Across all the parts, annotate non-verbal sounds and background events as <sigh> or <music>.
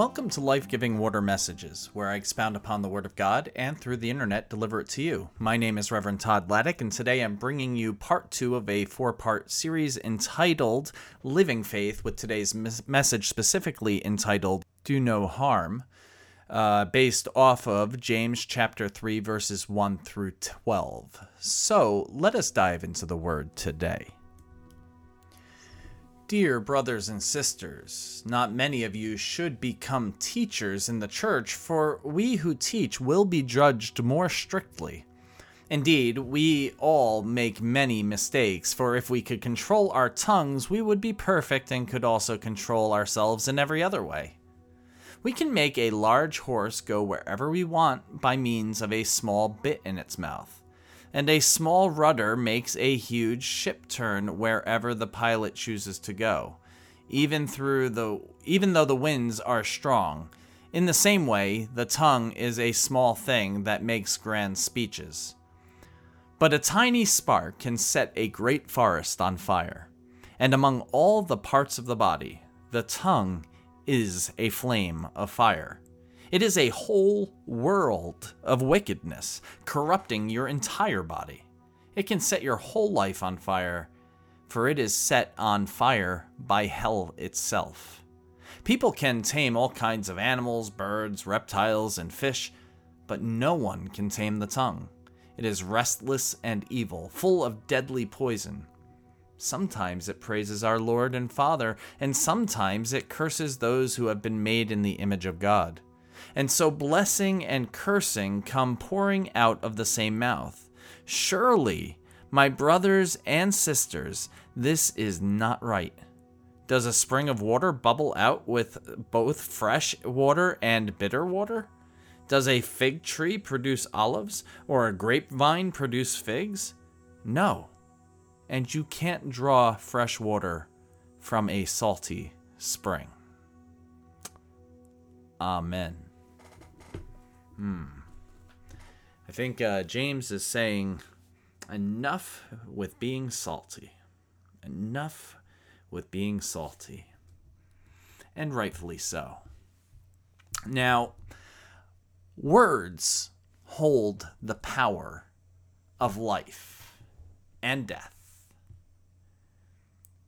Welcome to Life Giving Water Messages, where I expound upon the Word of God and through the internet deliver it to you. My name is Reverend Todd Laddick, and today I'm bringing you part two of a four part series entitled Living Faith, with today's mes- message specifically entitled Do No Harm, uh, based off of James chapter 3, verses 1 through 12. So let us dive into the Word today. Dear brothers and sisters, not many of you should become teachers in the church, for we who teach will be judged more strictly. Indeed, we all make many mistakes, for if we could control our tongues, we would be perfect and could also control ourselves in every other way. We can make a large horse go wherever we want by means of a small bit in its mouth and a small rudder makes a huge ship turn wherever the pilot chooses to go, even through the even though the winds are strong. In the same way, the tongue is a small thing that makes grand speeches. But a tiny spark can set a great forest on fire. And among all the parts of the body, the tongue is a flame of fire. It is a whole world of wickedness, corrupting your entire body. It can set your whole life on fire, for it is set on fire by hell itself. People can tame all kinds of animals, birds, reptiles, and fish, but no one can tame the tongue. It is restless and evil, full of deadly poison. Sometimes it praises our Lord and Father, and sometimes it curses those who have been made in the image of God. And so blessing and cursing come pouring out of the same mouth. Surely, my brothers and sisters, this is not right. Does a spring of water bubble out with both fresh water and bitter water? Does a fig tree produce olives or a grapevine produce figs? No. And you can't draw fresh water from a salty spring. Amen. Hmm. I think uh, James is saying enough with being salty. Enough with being salty. And rightfully so. Now, words hold the power of life and death.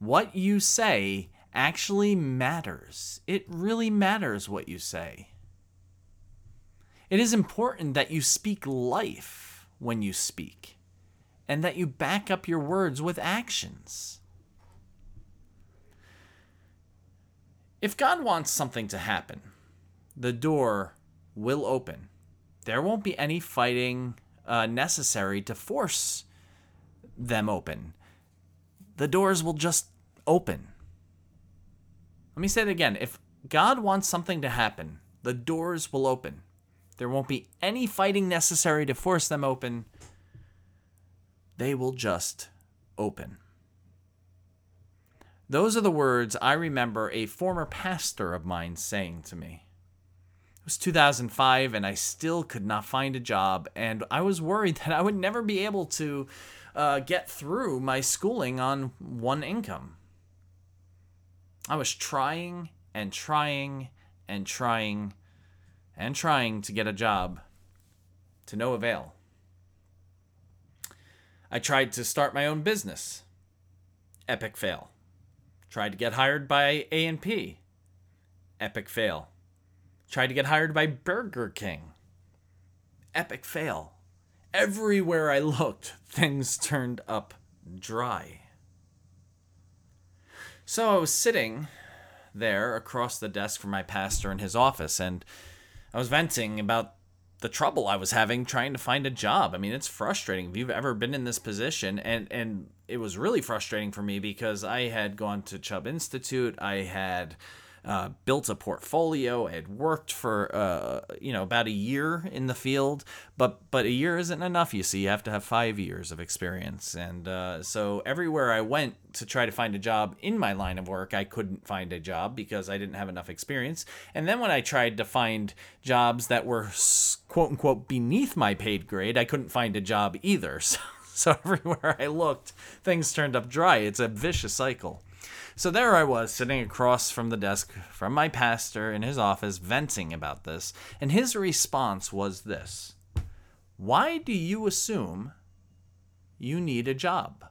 What you say actually matters. It really matters what you say. It is important that you speak life when you speak, and that you back up your words with actions. If God wants something to happen, the door will open. There won't be any fighting uh, necessary to force them open. The doors will just open. Let me say it again. If God wants something to happen, the doors will open. There won't be any fighting necessary to force them open. They will just open. Those are the words I remember a former pastor of mine saying to me. It was 2005, and I still could not find a job, and I was worried <laughs> that I would never be able to uh, get through my schooling on one income. I was trying and trying and trying and trying to get a job to no avail. I tried to start my own business. Epic fail. Tried to get hired by A&P. Epic fail. Tried to get hired by Burger King. Epic fail. Everywhere I looked, <laughs> things turned up dry. So I was sitting there across the desk from my pastor in his office, and I was venting about the trouble I was having trying to find a job. I mean, it's frustrating if you've ever been in this position and and it was really frustrating for me because I had gone to Chubb Institute, I had uh, built a portfolio. Had worked for uh, you know about a year in the field, but but a year isn't enough. You see, you have to have five years of experience, and uh, so everywhere I went to try to find a job in my line of work, I couldn't find a job because I didn't have enough experience. And then when I tried to find jobs that were quote unquote beneath my paid grade, I couldn't find a job either. <laughs> So, so everywhere I looked, things turned up dry. It's a vicious cycle. So there I was, sitting across from the desk from my pastor in his office, venting about this, and his response was this Why do you assume you need a job?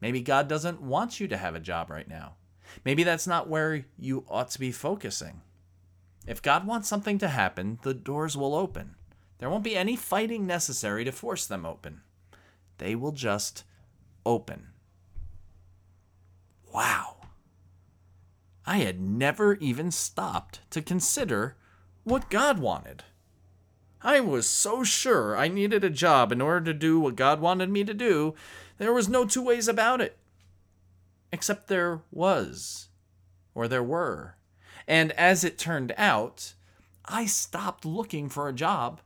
Maybe God doesn't want you to have a job right now. Maybe that's not where you ought to be focusing. If God wants something to happen, the doors will open. There won't be any fighting necessary to force them open. They will just open. Wow. I had never even stopped to consider what God wanted. I was so sure I needed a job in order to do what God wanted me to do, there was no two ways about it. Except there was, or there were. And as it turned out, I stopped looking for a job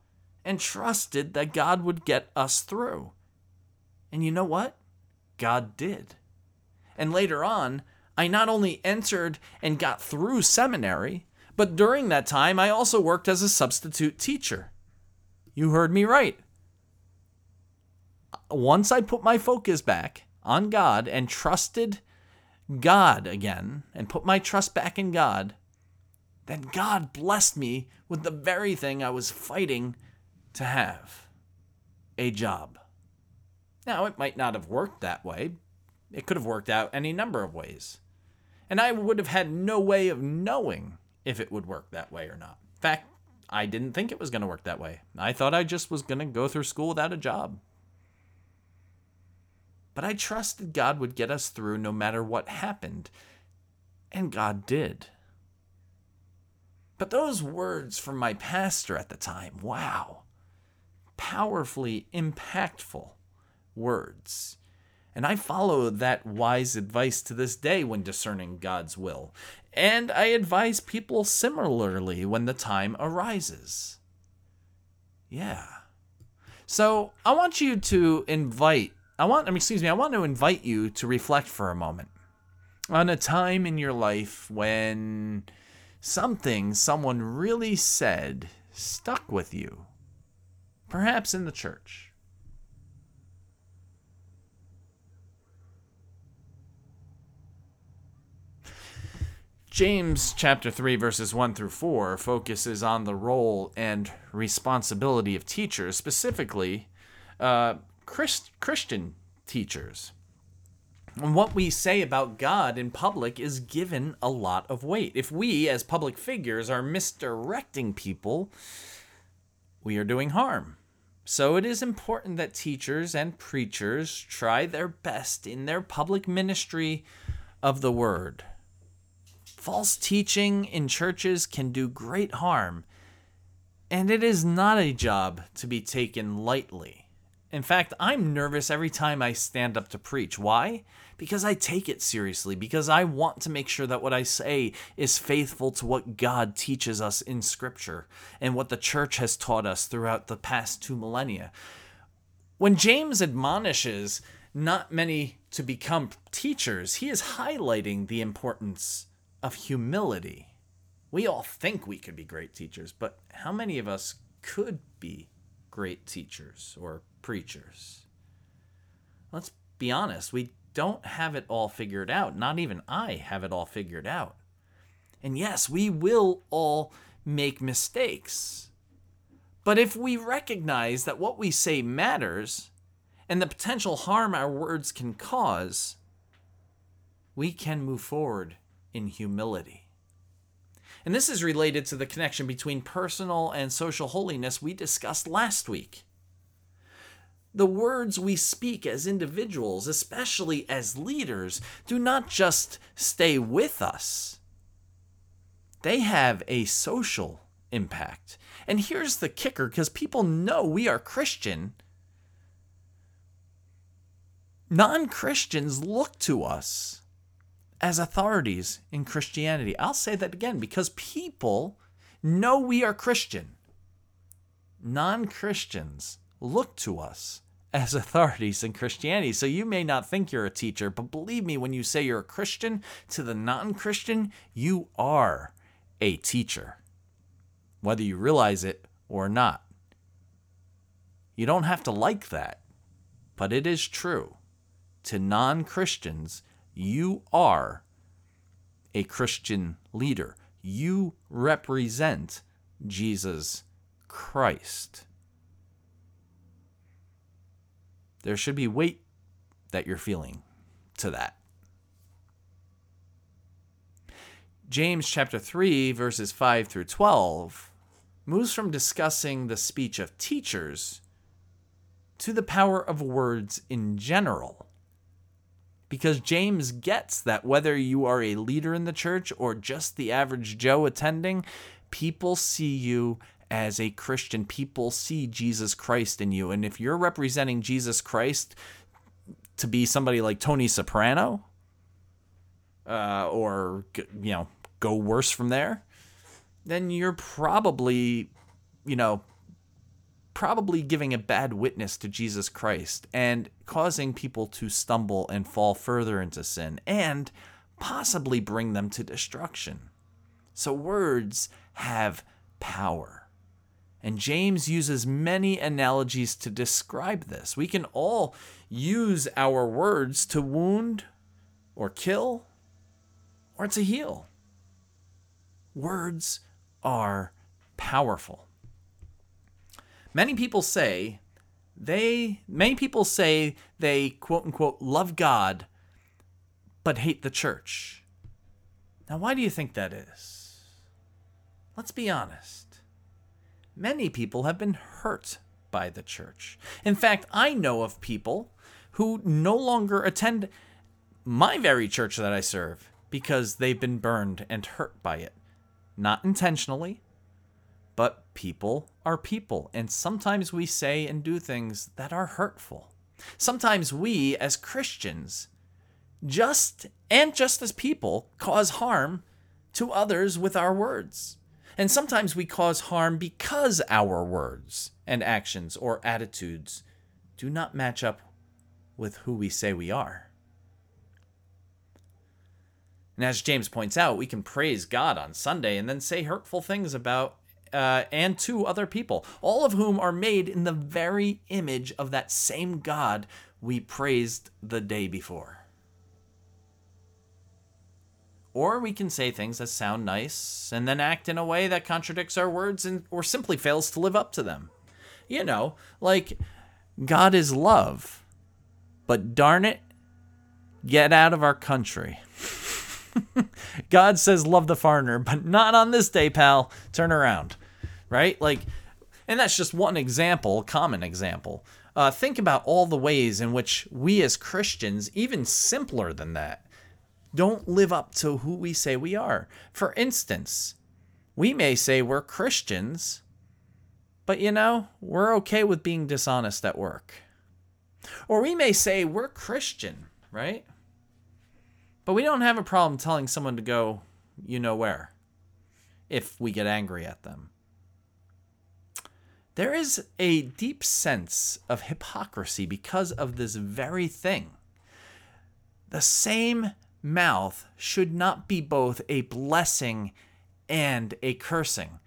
and trusted that God would get us through. And you know what? God did. And later on, I not only entered and got through seminary, but during that time, I also worked as a substitute teacher. You heard me right. Once I put my focus back on God and trusted God again, and put my trust back in God, then God blessed me with the very thing I was fighting to have a job. Now, it might not have worked that way. It could have worked out any number of ways. And I would have had no way of knowing if it would work that way or not. In fact, I didn't think it was going to work that way. I thought I just was going to go through school without a job. But I trusted God would get us through no matter what happened. And God did. But those words from my pastor at the time, wow, powerfully impactful words. And I follow that wise advice to this day when discerning God's will. And I advise people similarly when the time arises. Yeah. So I want you to invite, I want, I mean, excuse me, I want to invite you to reflect for a moment on a time in your life when something someone really said stuck with you perhaps in the church. James chapter 3 verses 1 through 4 focuses on the role and responsibility of teachers, specifically uh, Christ- Christian teachers. And what we say about God in public is given a lot of weight. If we, as public figures, are misdirecting people, we are doing harm. So it is important that teachers and preachers try their best in their public ministry of the word. False teaching in churches can do great harm, and it is not a job to be taken lightly. In fact, I'm nervous every time I stand up to preach. Why? Because I take it seriously, because I want to make sure that what I say is faithful to what God teaches us in Scripture and what the church has taught us throughout the past two millennia. When James admonishes not many to become teachers, he is highlighting the importance of humility. We all think we could be great teachers, but how many of us could be great teachers or preachers. Let's be honest, we don't have it all figured out. Not even I have it all figured out. And yes, we will all make mistakes. But if we recognize that what we say matters and the potential harm our words can cause, we can move forward in humility. And this is related to the connection between personal and social holiness we discussed last week. The words we speak as individuals, especially as leaders, do not just stay with us, they have a social impact. And here's the kicker because people know we are Christian. Non Christians look to us as authorities in Christianity. I'll say that again because people know we are Christian. Non Christians look to us as <laughs> authorities in Christianity. So you may not think you're a teacher, but believe me, when you say you're a Christian to the non Christian, you are a teacher, whether you realize it or not. You don't have to like that, but it is true. To non Christians, You are a Christian leader. You represent Jesus Christ. There should be weight that you're feeling to that. James chapter 3 verses 5 through 12 moves from discussing the speech of teachers to the power of words in general. Because James gets that whether you are a leader in the church or just the average Joe attending, people see you as a Christian. People see Jesus Christ in you. And if you're representing Jesus Christ to be somebody like Tony Soprano, uh, or, you know, go worse from there, then you're probably, you know, probably giving a bad witness to Jesus Christ and causing people to stumble and fall further into sin and possibly bring them to destruction. So words have power. And James uses many analogies to describe this. We can all use our words to wound or kill or to heal. Words are powerful. Many people say they many people say they quote unquote love God but hate the church. Now why do you think that is? Let's be honest. Many people have been hurt by the church. In fact, I know of people who no longer attend my very church that I serve because they've been burned and hurt by it. Not intentionally, but people are people, and sometimes we say and do things that are hurtful. Sometimes we, as Christians, just and just as people, cause harm to others with our words. And sometimes we cause harm because our words and actions or attitudes do not match up with who we say we are. And as James points out, we can praise God on Sunday and then say hurtful things about uh, and two other people, all of whom are made in the very image of that same God we praised the day before. Or we can say things that sound nice and then act in a way that contradicts our words and or simply fails to live up to them. You know, like God is love, but darn it, get out of our country. <laughs> <laughs> God says love the foreigner, but not on this day, pal. Turn around right? Like, and that's just one example, common example. Uh, think about all the ways in which we as Christians, even simpler than that, don't live up to who we say we are. For instance, we may say we're Christians, but you know, we're okay with being dishonest at work. Or we may say we're Christian, right? But we don't have a problem telling someone to go, you know where, if we get angry at them. There is a deep sense of hypocrisy because of this very thing. The same mouth should not be both a blessing and a cursing.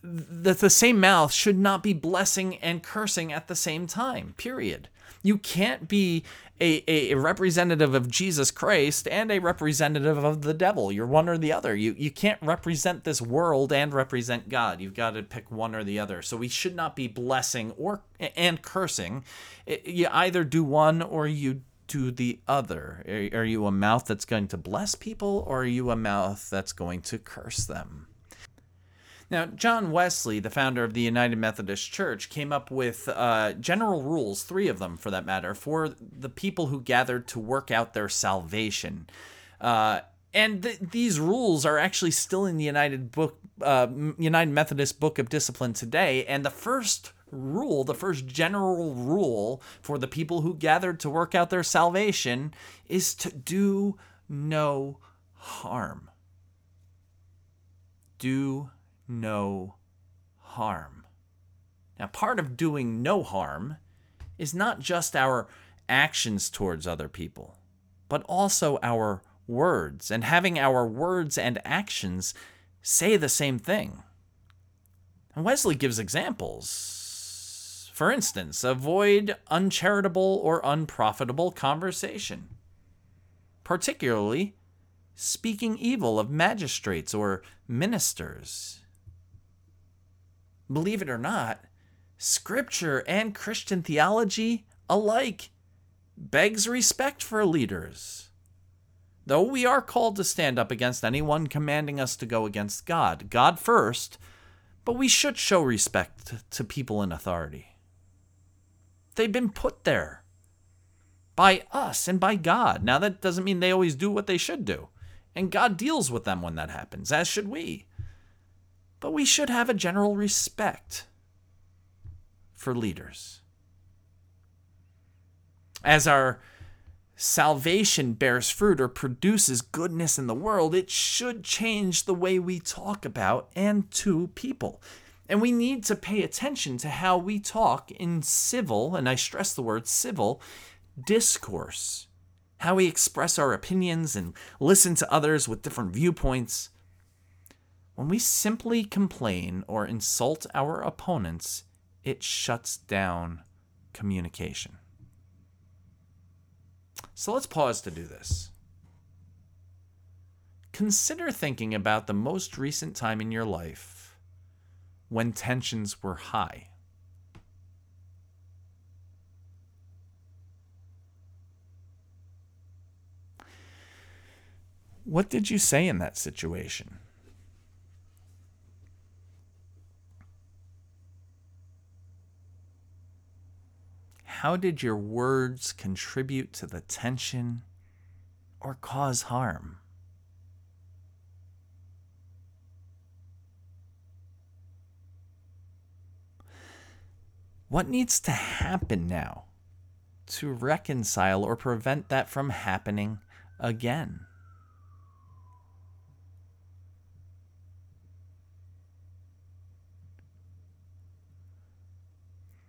That the same mouth should not be blessing and cursing at the same time, period. You can't be a, a representative of Jesus Christ and a representative of the devil. You're one or the other. You you can't represent this world and represent God. You've got to pick one or the other. So we should not be blessing or and cursing. You either do one or you do the other. Are you a mouth that's going to bless people or are you a mouth that's going to curse them? Now, John Wesley, the founder of the United Methodist Church, came up with uh, general rules, three of them for that matter, for the people who gathered to work out their salvation. Uh, and th- these rules are actually still in the United Book, uh, United Methodist Book of Discipline today. And the first rule, the first general rule for the people who gathered to work out their salvation, is to do no harm. Do no harm. Now, part of doing no harm is not just our actions towards other people, but also our words, and having our words and actions say the same thing. And Wesley gives examples. For instance, avoid uncharitable or unprofitable conversation. particularly speaking evil of magistrates or ministers. Believe it or not, scripture and Christian theology alike begs respect for leaders. Though we are called to stand up against anyone commanding us to go against God, God first, but we should show respect to people in authority. They've been put there by us and by God. Now, that doesn't mean they always do what they should do. And God deals with them when that happens, as should we. But we should have a general respect for leaders. As our salvation bears fruit or produces goodness in the world, it should change the way we talk about and to people. And we need to pay attention to how we talk in civil, and I stress the word civil, discourse. How we express our opinions and listen to others with different viewpoints. When we simply complain or insult our opponents, it shuts down communication. So let's pause to do this. Consider thinking about the most recent time in your life when tensions were high. What did you say in that situation? How did your words contribute to the tension or cause harm? What needs to happen now to reconcile or prevent that from happening again?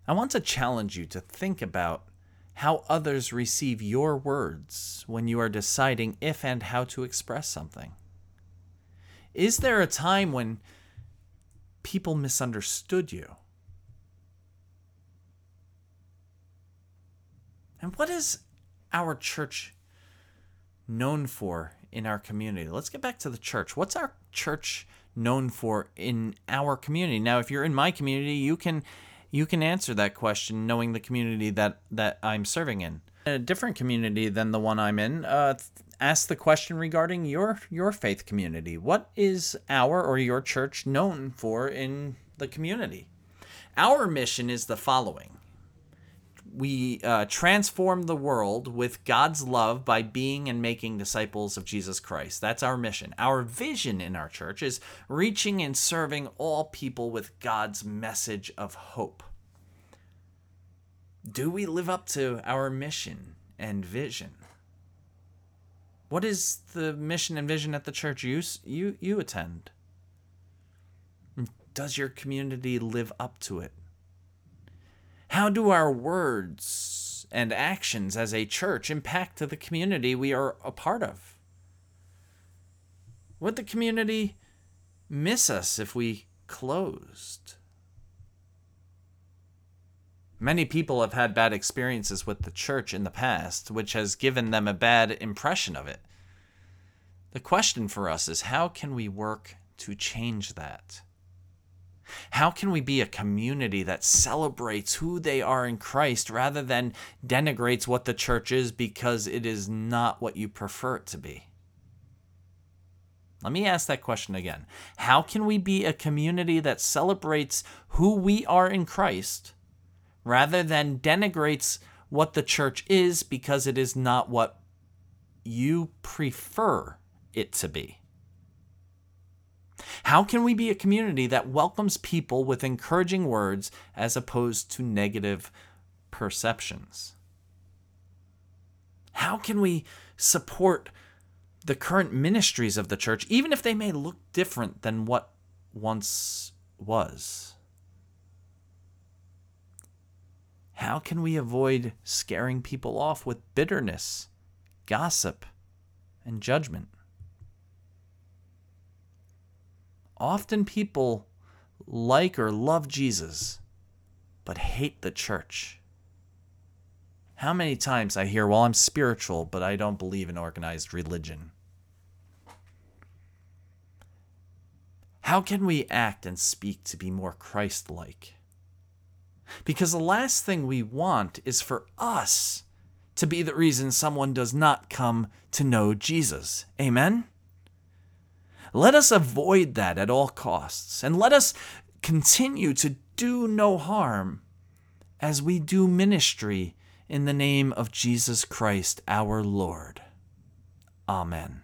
I want to challenge you to think about how others receive your words when you are deciding if and how to express something. Is there a time when people misunderstood you? And what is our church known for in our community? Let's get back to the church. What's our church known for in our community? Now, if you're in my community, you can you can answer that question knowing the community that that I'm serving in. In a different community than the one I'm in, uh, ask the question regarding your your faith community. What is our or your church known for in the community? Our mission is the following we uh, transform the world with God's love by being and making disciples of Jesus Christ. That's our mission. Our vision in our church is reaching and serving all people with God's message of hope. Do we live up to our mission and vision? What is the mission and vision at the church you you you attend? Does your community live up to it? How do our words and actions as a church impact the community we are a part of? Would the community miss us if we closed? Many people have had bad experiences with the church in the past, which has given them a bad impression of it. The question for us is how can we work to change that? How can we be a community that celebrates who they are in Christ rather than denigrates what the church is because it is not what you prefer it to be? Let me ask that question again. How can we be a community that celebrates who we are in Christ rather than denigrates what the church is because it is not what you prefer it to be? How can we be a community that welcomes people with encouraging words as opposed to negative perceptions? How can we support the current ministries of the church, even if they may look different than what once was? How can we avoid scaring people off with bitterness, gossip, and judgment? Often people like or love Jesus, but hate the church. How many times I hear, well, I'm spiritual, but I don't believe in organized religion. How can we act and speak to be more Christ like? Because the last thing we want is for us to be the reason someone does not come to know Jesus. Amen? Let us avoid that at all costs, and let us continue to do no harm as we do ministry in the name of Jesus Christ our Lord. Amen.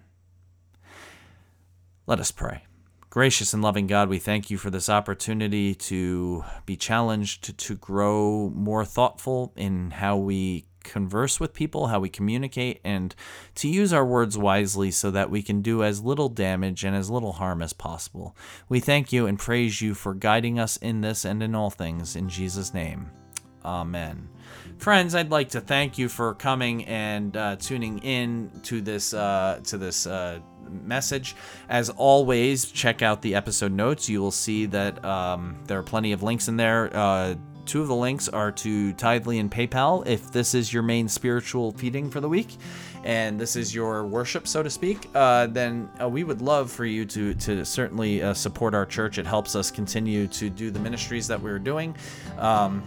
Let us pray. Gracious and loving God, we thank you for this opportunity to be challenged to grow more thoughtful in how we converse with people, how we communicate, and to use our words wisely so that we can do as little damage and as little harm as possible. We thank you and praise you for guiding us in this and in all things. In Jesus' name, amen. Friends, I'd like to thank you for coming and uh, tuning in to this uh, to this uh, message. As always, check out the episode notes. You will see that um, there are plenty of links in there uh, Two of the links are to Tithely and PayPal if this is your main spiritual feeding for the week and this is your worship, so to speak, uh, then uh, we would love for you to to certainly uh, support our church. It helps us continue to do the ministries that we're doing. Um,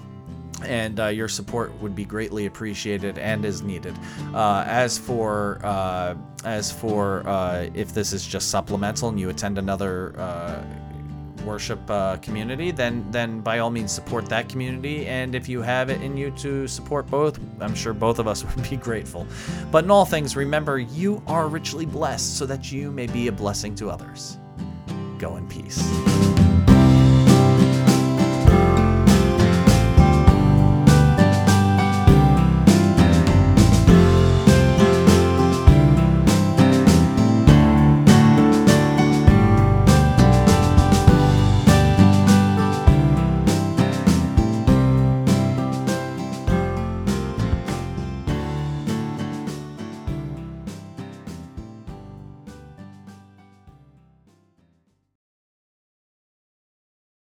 and uh, your support would be greatly appreciated and is needed. Uh, as for uh, as for if this is just supplemental and you attend another worship uh, community, then then by all means support that community. And if you have it in you to support both, I'm sure both of us <laughs> would be grateful. But in all things, remember you are richly blessed so that you may be a blessing to others. Go in peace.